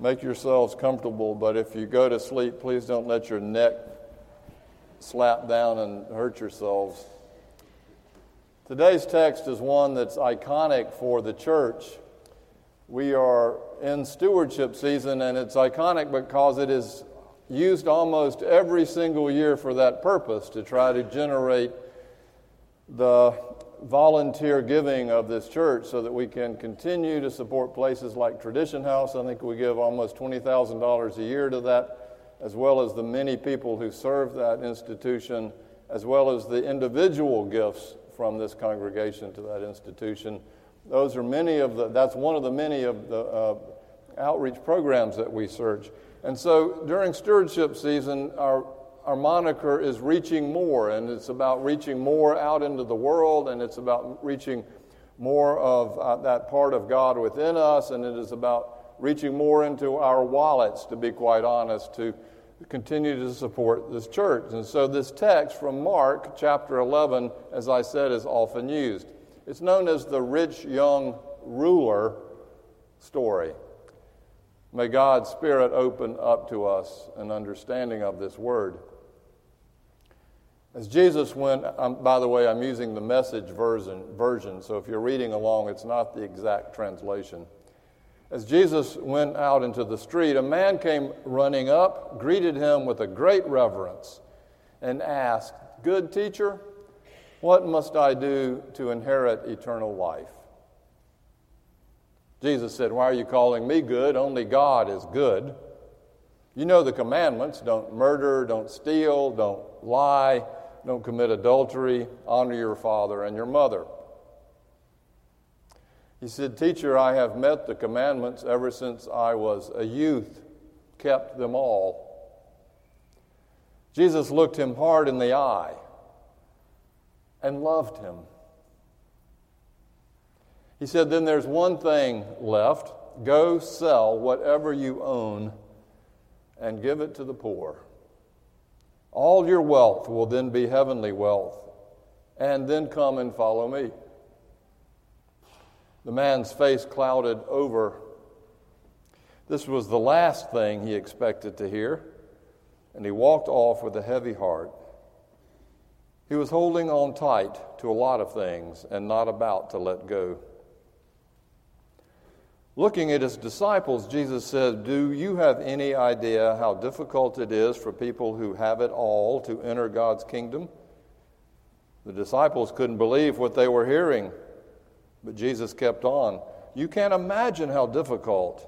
Make yourselves comfortable, but if you go to sleep, please don't let your neck slap down and hurt yourselves. Today's text is one that's iconic for the church. We are in stewardship season, and it's iconic because it is used almost every single year for that purpose to try to generate the volunteer giving of this church so that we can continue to support places like Tradition House. I think we give almost $20,000 a year to that, as well as the many people who serve that institution, as well as the individual gifts from this congregation to that institution. Those are many of the, that's one of the many of the uh, outreach programs that we search. And so during stewardship season, our our moniker is reaching more, and it's about reaching more out into the world, and it's about reaching more of uh, that part of God within us, and it is about reaching more into our wallets, to be quite honest, to continue to support this church. And so, this text from Mark chapter 11, as I said, is often used. It's known as the rich young ruler story. May God's Spirit open up to us an understanding of this word. As Jesus went, um, by the way, I'm using the message version, version, so if you're reading along, it's not the exact translation. As Jesus went out into the street, a man came running up, greeted him with a great reverence, and asked, Good teacher, what must I do to inherit eternal life? Jesus said, Why are you calling me good? Only God is good. You know the commandments don't murder, don't steal, don't lie don't commit adultery, honor your father and your mother. He said, Teacher, I have met the commandments ever since I was a youth, kept them all. Jesus looked him hard in the eye and loved him. He said, Then there's one thing left. Go sell whatever you own and give it to the poor all your wealth will then be heavenly wealth, and then come and follow me. The man's face clouded over. This was the last thing he expected to hear, and he walked off with a heavy heart. He was holding on tight to a lot of things and not about to let go. Looking at his disciples, Jesus said, Do you have any idea how difficult it is for people who have it all to enter God's kingdom? The disciples couldn't believe what they were hearing, but Jesus kept on. You can't imagine how difficult.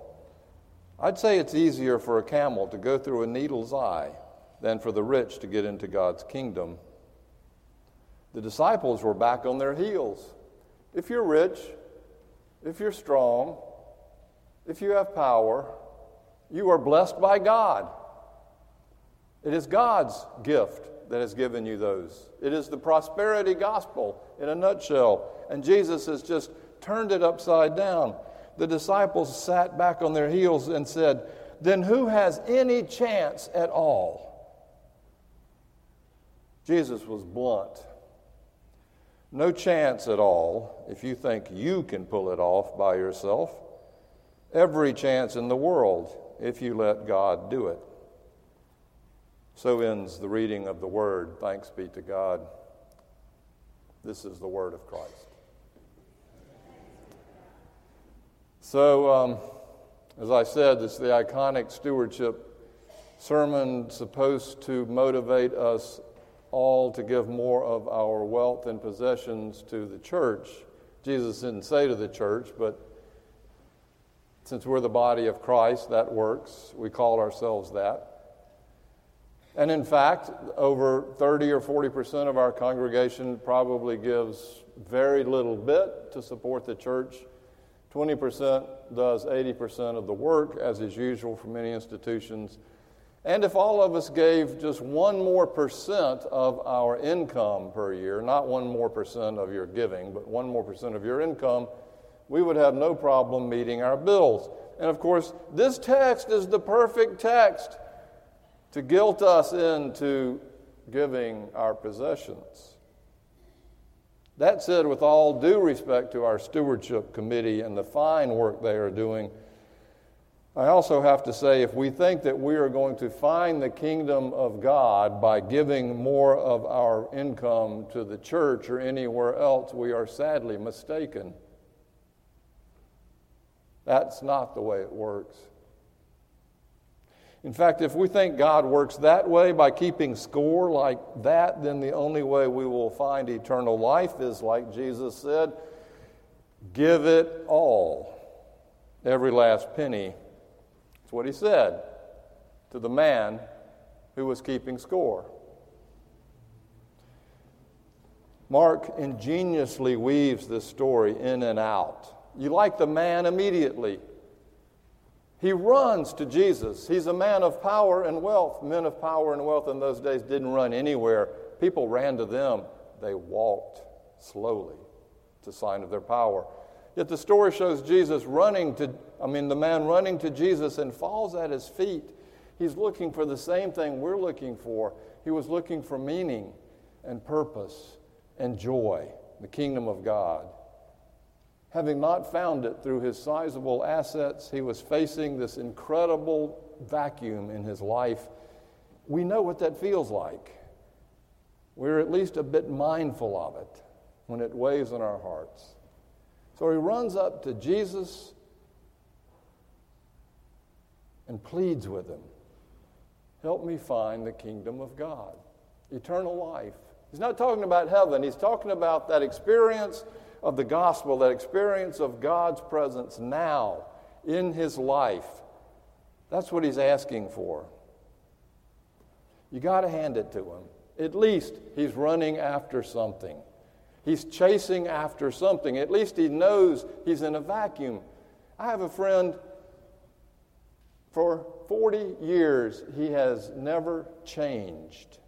I'd say it's easier for a camel to go through a needle's eye than for the rich to get into God's kingdom. The disciples were back on their heels. If you're rich, if you're strong, if you have power, you are blessed by God. It is God's gift that has given you those. It is the prosperity gospel in a nutshell. And Jesus has just turned it upside down. The disciples sat back on their heels and said, Then who has any chance at all? Jesus was blunt. No chance at all if you think you can pull it off by yourself every chance in the world if you let God do it. So ends the reading of the Word. Thanks be to God. This is the Word of Christ. So, um, as I said, it's the iconic stewardship sermon supposed to motivate us all to give more of our wealth and possessions to the church. Jesus didn't say to the church, but since we're the body of Christ, that works. We call ourselves that. And in fact, over 30 or 40 percent of our congregation probably gives very little bit to support the church. 20 percent does 80 percent of the work, as is usual for many institutions. And if all of us gave just one more percent of our income per year, not one more percent of your giving, but one more percent of your income, we would have no problem meeting our bills. And of course, this text is the perfect text to guilt us into giving our possessions. That said, with all due respect to our stewardship committee and the fine work they are doing, I also have to say if we think that we are going to find the kingdom of God by giving more of our income to the church or anywhere else, we are sadly mistaken. That's not the way it works. In fact, if we think God works that way by keeping score like that, then the only way we will find eternal life is, like Jesus said, give it all, every last penny that's what he said to the man who was keeping score. Mark ingeniously weaves this story in and out. You like the man immediately. He runs to Jesus. He's a man of power and wealth. Men of power and wealth in those days didn't run anywhere. People ran to them. They walked slowly. It's a sign of their power. Yet the story shows Jesus running to, I mean, the man running to Jesus and falls at his feet. He's looking for the same thing we're looking for. He was looking for meaning and purpose and joy, the kingdom of God. Having not found it through his sizable assets, he was facing this incredible vacuum in his life. We know what that feels like. We're at least a bit mindful of it when it weighs on our hearts. So he runs up to Jesus and pleads with him Help me find the kingdom of God, eternal life. He's not talking about heaven, he's talking about that experience of the gospel, that experience of God's presence now in his life. That's what he's asking for. You got to hand it to him. At least he's running after something. He's chasing after something. At least he knows he's in a vacuum. I have a friend, for 40 years, he has never changed.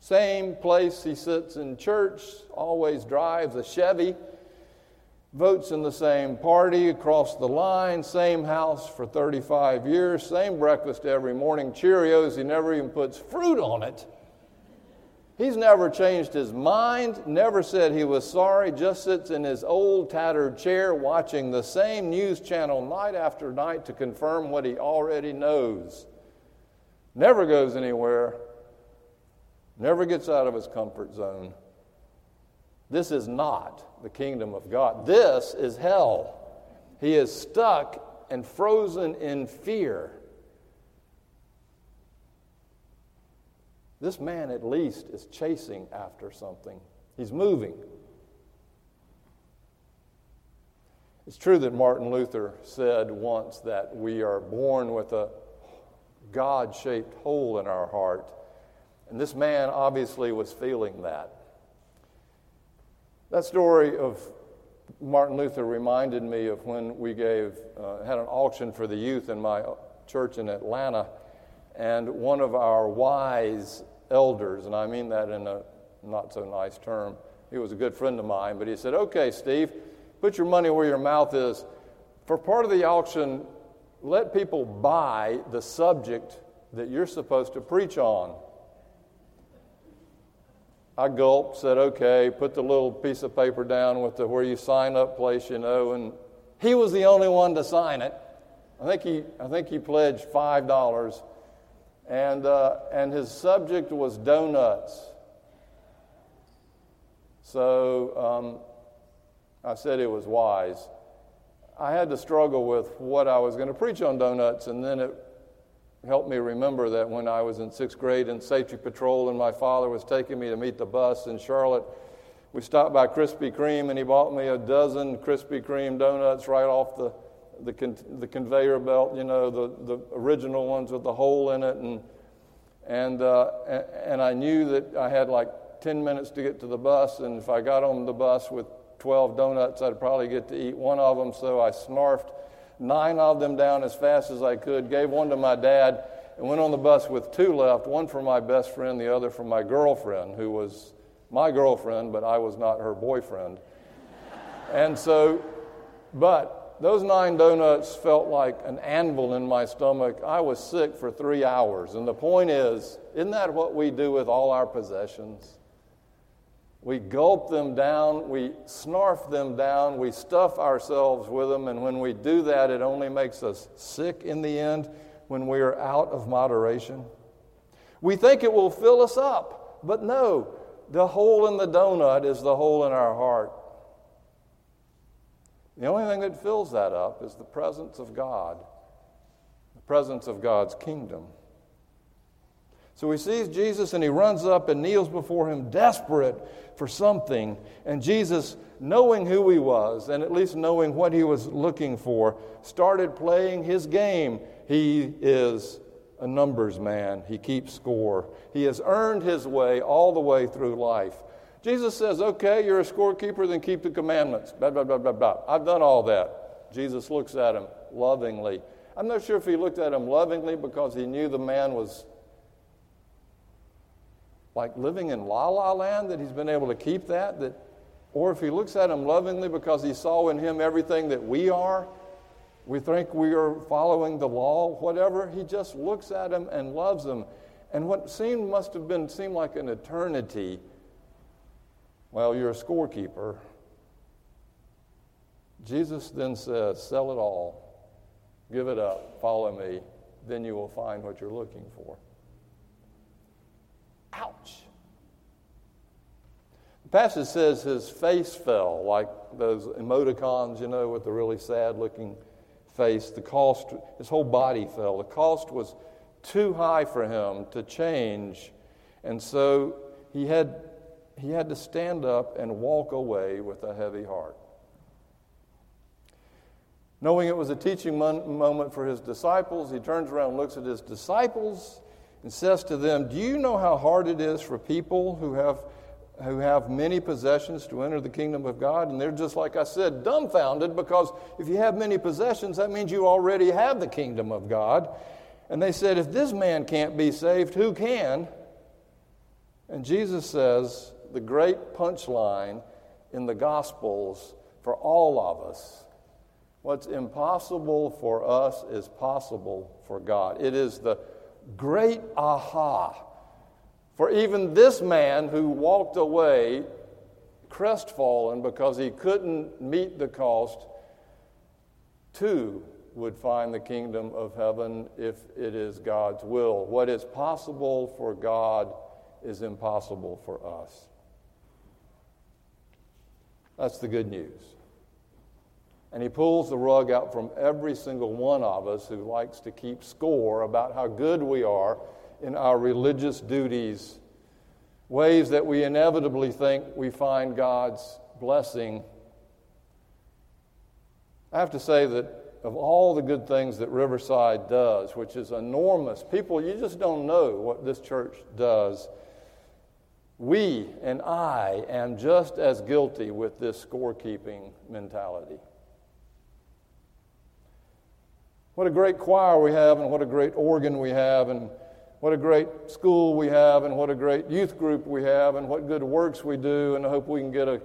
Same place he sits in church, always drives a Chevy, votes in the same party across the line, same house for 35 years, same breakfast every morning, Cheerios, he never even puts fruit on it. He's never changed his mind, never said he was sorry, just sits in his old tattered chair watching the same news channel night after night to confirm what he already knows. Never goes anywhere, never gets out of his comfort zone. This is not the kingdom of God. This is hell. He is stuck and frozen in fear. This man, at least, is chasing after something, he's moving. It's true that Martin Luther said once that we are born with a God shaped hole in our heart. And this man obviously was feeling that. That story of Martin Luther reminded me of when we gave, uh, had an auction for the youth in my church in Atlanta. And one of our wise elders, and I mean that in a not so nice term. He was a good friend of mine, but he said, Okay, Steve, put your money where your mouth is. For part of the auction, let people buy the subject that you're supposed to preach on. I gulped, said, okay, put the little piece of paper down with the where you sign up place, you know, and he was the only one to sign it. I think he, I think he pledged five dollars and, uh, and his subject was donuts. So um, I said it was wise. I had to struggle with what I was going to preach on donuts, and then it helped me remember that when I was in sixth grade in safety patrol and my father was taking me to meet the bus in Charlotte, we stopped by Krispy Kreme and he bought me a dozen Krispy Kreme donuts right off the the, con- the conveyor belt, you know, the, the original ones with the hole in it. And, and, uh, and I knew that I had like 10 minutes to get to the bus. And if I got on the bus with 12 donuts, I'd probably get to eat one of them. So I snarfed nine of them down as fast as I could, gave one to my dad, and went on the bus with two left one for my best friend, the other for my girlfriend, who was my girlfriend, but I was not her boyfriend. and so, but those nine donuts felt like an anvil in my stomach. I was sick for three hours. And the point is, isn't that what we do with all our possessions? We gulp them down, we snarf them down, we stuff ourselves with them, and when we do that, it only makes us sick in the end when we are out of moderation. We think it will fill us up, but no, the hole in the donut is the hole in our heart. The only thing that fills that up is the presence of God, the presence of God's kingdom. So he sees Jesus and he runs up and kneels before him, desperate for something. And Jesus, knowing who he was, and at least knowing what he was looking for, started playing his game. He is a numbers man, he keeps score. He has earned his way all the way through life. Jesus says, Okay, you're a scorekeeper, then keep the commandments. Blah, blah, blah, blah, blah. I've done all that. Jesus looks at him lovingly. I'm not sure if he looked at him lovingly because he knew the man was like living in la la land, that he's been able to keep that, that or if he looks at him lovingly because he saw in him everything that we are, we think we are following the law, whatever, he just looks at him and loves him. And what seemed must have been seemed like an eternity. Well, you're a scorekeeper. Jesus then says, Sell it all, give it up, follow me, then you will find what you're looking for. Ouch. The passage says his face fell, like those emoticons, you know, with the really sad looking face. The cost, his whole body fell. The cost was too high for him to change. And so he had, he had to stand up and walk away with a heavy heart. Knowing it was a teaching moment for his disciples, he turns around and looks at his disciples and says to them, Do you know how hard it is for people who have, who have many possessions to enter the kingdom of God? And they're just, like I said, dumbfounded because if you have many possessions, that means you already have the kingdom of God. And they said, If this man can't be saved, who can? And Jesus says, the great punchline in the Gospels for all of us what's impossible for us is possible for God. It is the great aha for even this man who walked away crestfallen because he couldn't meet the cost, too would find the kingdom of heaven if it is God's will. What is possible for God is impossible for us. That's the good news. And he pulls the rug out from every single one of us who likes to keep score about how good we are in our religious duties, ways that we inevitably think we find God's blessing. I have to say that of all the good things that Riverside does, which is enormous, people, you just don't know what this church does. We and I am just as guilty with this scorekeeping mentality. What a great choir we have, and what a great organ we have, and what a great school we have, and what a great youth group we have, and what good works we do, and I hope we can get a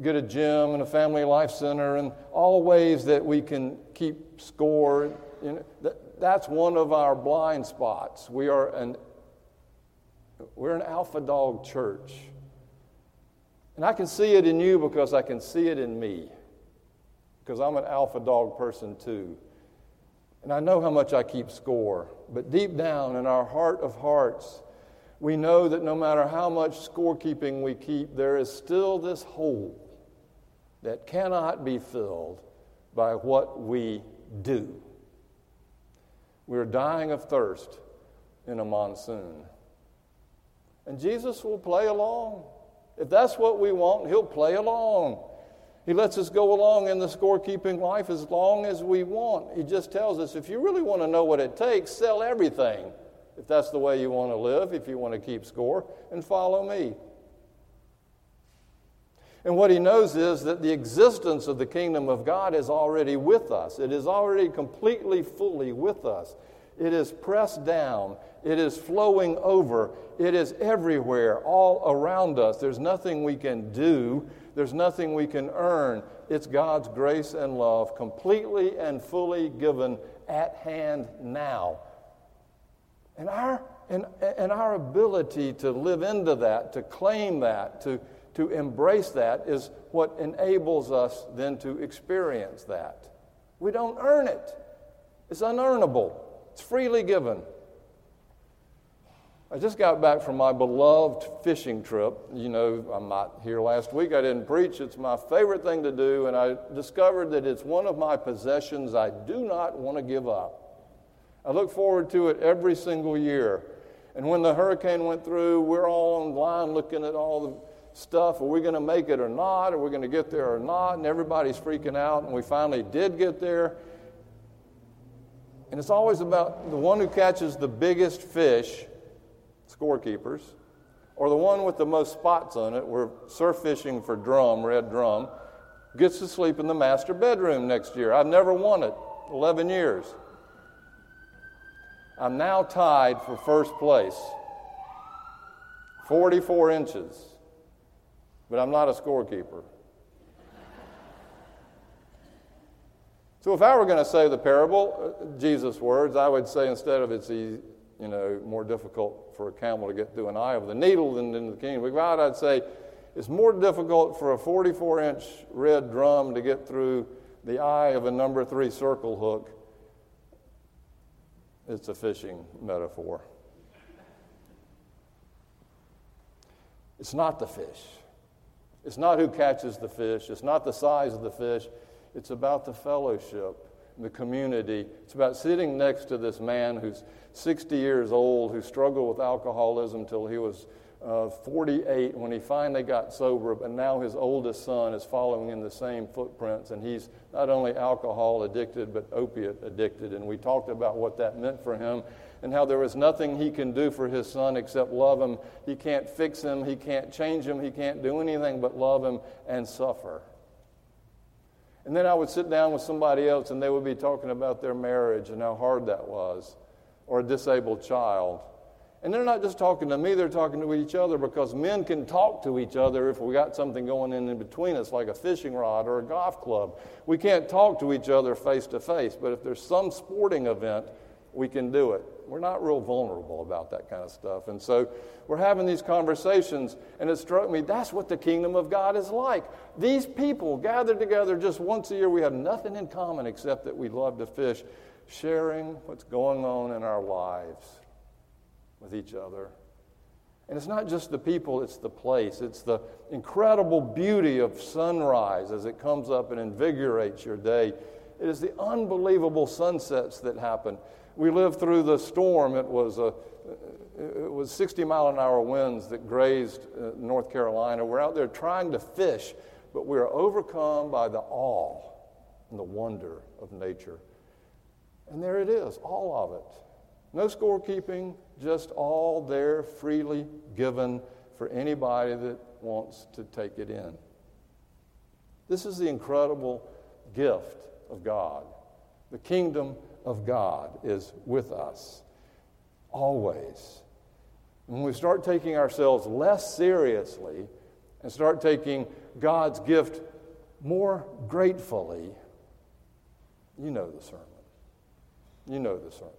get a gym and a family life center, and all ways that we can keep score. You know, that, that's one of our blind spots. We are an we're an alpha dog church. And I can see it in you because I can see it in me. Because I'm an alpha dog person too. And I know how much I keep score, but deep down in our heart of hearts, we know that no matter how much scorekeeping we keep, there is still this hole that cannot be filled by what we do. We're dying of thirst in a monsoon. And Jesus will play along. If that's what we want, He'll play along. He lets us go along in the scorekeeping life as long as we want. He just tells us if you really want to know what it takes, sell everything. If that's the way you want to live, if you want to keep score, and follow me. And what he knows is that the existence of the kingdom of God is already with us. It is already completely, fully with us. It is pressed down. It is flowing over. It is everywhere, all around us. There's nothing we can do there's nothing we can earn. It's God's grace and love, completely and fully given at hand now. And our, and, and our ability to live into that, to claim that, to, to embrace that is what enables us then to experience that. We don't earn it, it's unearnable, it's freely given. I just got back from my beloved fishing trip. You know, I'm not here last week. I didn't preach. It's my favorite thing to do, and I discovered that it's one of my possessions I do not want to give up. I look forward to it every single year. And when the hurricane went through, we're all online looking at all the stuff. Are we going to make it or not? Are we going to get there or not? And everybody's freaking out. And we finally did get there. And it's always about the one who catches the biggest fish scorekeepers, or the one with the most spots on it, we're surf fishing for drum, red drum, gets to sleep in the master bedroom next year. I've never won it, 11 years. I'm now tied for first place, 44 inches, but I'm not a scorekeeper. So, if I were going to say the parable, uh, Jesus' words, I would say instead of it's you know, more difficult for a camel to get through an eye of the needle than in the kingdom of God, I'd say it's more difficult for a 44 inch red drum to get through the eye of a number three circle hook. It's a fishing metaphor. It's not the fish. It's not who catches the fish. It's not the size of the fish. It's about the fellowship the community. It's about sitting next to this man who's 60 years old, who struggled with alcoholism till he was uh, 48 when he finally got sober, but now his oldest son is following in the same footprints, and he's not only alcohol addicted, but opiate addicted. And we talked about what that meant for him and how there was nothing he can do for his son except love him. He can't fix him, he can't change him, he can't do anything but love him and suffer. And then I would sit down with somebody else and they would be talking about their marriage and how hard that was, or a disabled child. And they're not just talking to me, they're talking to each other because men can talk to each other if we got something going in, in between us, like a fishing rod or a golf club. We can't talk to each other face to face, but if there's some sporting event, we can do it. We're not real vulnerable about that kind of stuff. And so we're having these conversations, and it struck me that's what the kingdom of God is like. These people gathered together just once a year. We have nothing in common except that we love to fish, sharing what's going on in our lives with each other. And it's not just the people, it's the place. It's the incredible beauty of sunrise as it comes up and invigorates your day. It is the unbelievable sunsets that happen we lived through the storm. It was a it was 60 mile an hour winds that grazed uh, North Carolina. We're out there trying to fish, but we are overcome by the awe and the wonder of nature. And there it is, all of it. No scorekeeping, just all there freely given for anybody that wants to take it in. This is the incredible gift of God, the kingdom of God is with us always. When we start taking ourselves less seriously and start taking God's gift more gratefully, you know the sermon. You know the sermon.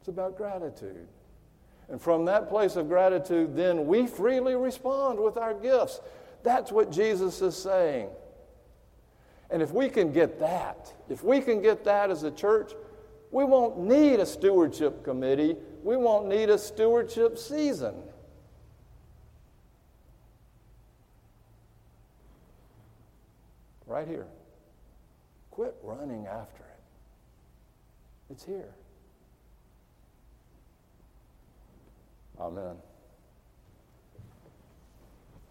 It's about gratitude. And from that place of gratitude, then we freely respond with our gifts. That's what Jesus is saying. And if we can get that, if we can get that as a church, we won't need a stewardship committee. We won't need a stewardship season. Right here. Quit running after it. It's here. Amen.